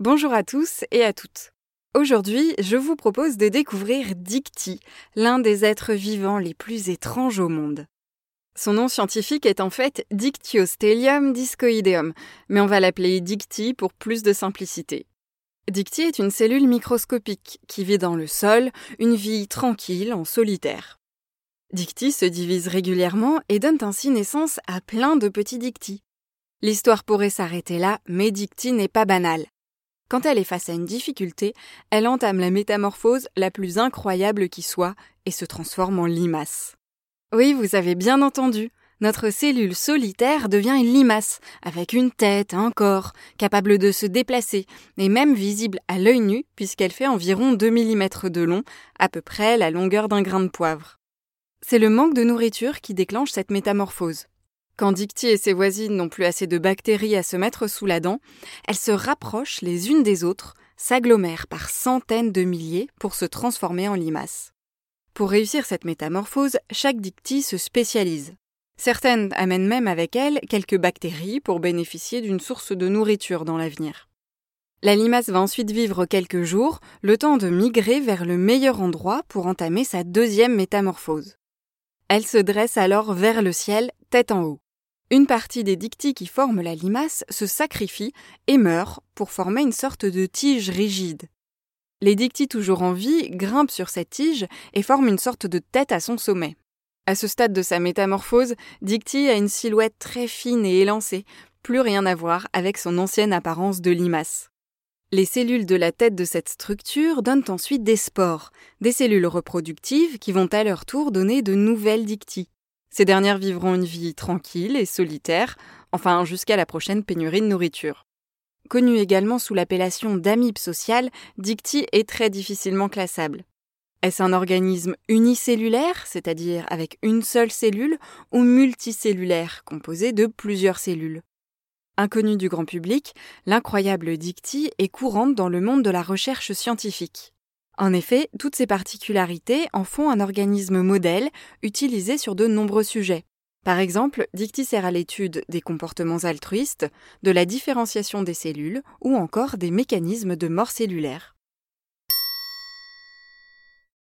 Bonjour à tous et à toutes. Aujourd'hui, je vous propose de découvrir Dicty, l'un des êtres vivants les plus étranges au monde. Son nom scientifique est en fait Dictyostelium discoideum, mais on va l'appeler Dicty pour plus de simplicité. Dicty est une cellule microscopique qui vit dans le sol, une vie tranquille en solitaire. Dicty se divise régulièrement et donne ainsi naissance à plein de petits dictys. L'histoire pourrait s'arrêter là, mais Dicty n'est pas banale. Quand elle est face à une difficulté, elle entame la métamorphose la plus incroyable qui soit et se transforme en limace. Oui, vous avez bien entendu. Notre cellule solitaire devient une limace, avec une tête, un corps, capable de se déplacer, et même visible à l'œil nu, puisqu'elle fait environ 2 mm de long, à peu près la longueur d'un grain de poivre. C'est le manque de nourriture qui déclenche cette métamorphose. Quand Dicty et ses voisines n'ont plus assez de bactéries à se mettre sous la dent, elles se rapprochent les unes des autres, s'agglomèrent par centaines de milliers pour se transformer en limaces. Pour réussir cette métamorphose, chaque Dicty se spécialise. Certaines amènent même avec elles quelques bactéries pour bénéficier d'une source de nourriture dans l'avenir. La limace va ensuite vivre quelques jours, le temps de migrer vers le meilleur endroit pour entamer sa deuxième métamorphose. Elle se dresse alors vers le ciel, tête en haut. Une partie des dictys qui forment la limace se sacrifie et meurt pour former une sorte de tige rigide. Les dictys toujours en vie grimpent sur cette tige et forment une sorte de tête à son sommet. À ce stade de sa métamorphose, Dicty a une silhouette très fine et élancée, plus rien à voir avec son ancienne apparence de limace. Les cellules de la tête de cette structure donnent ensuite des spores, des cellules reproductives qui vont à leur tour donner de nouvelles dictys. Ces dernières vivront une vie tranquille et solitaire, enfin jusqu'à la prochaine pénurie de nourriture. Connue également sous l'appellation d'amibe sociale, Dicty est très difficilement classable. Est-ce un organisme unicellulaire, c'est-à-dire avec une seule cellule, ou multicellulaire, composé de plusieurs cellules? Inconnue du grand public, l'incroyable Dicty est courante dans le monde de la recherche scientifique. En effet, toutes ces particularités en font un organisme modèle utilisé sur de nombreux sujets. Par exemple, Dicty sert à l'étude des comportements altruistes, de la différenciation des cellules ou encore des mécanismes de mort cellulaire.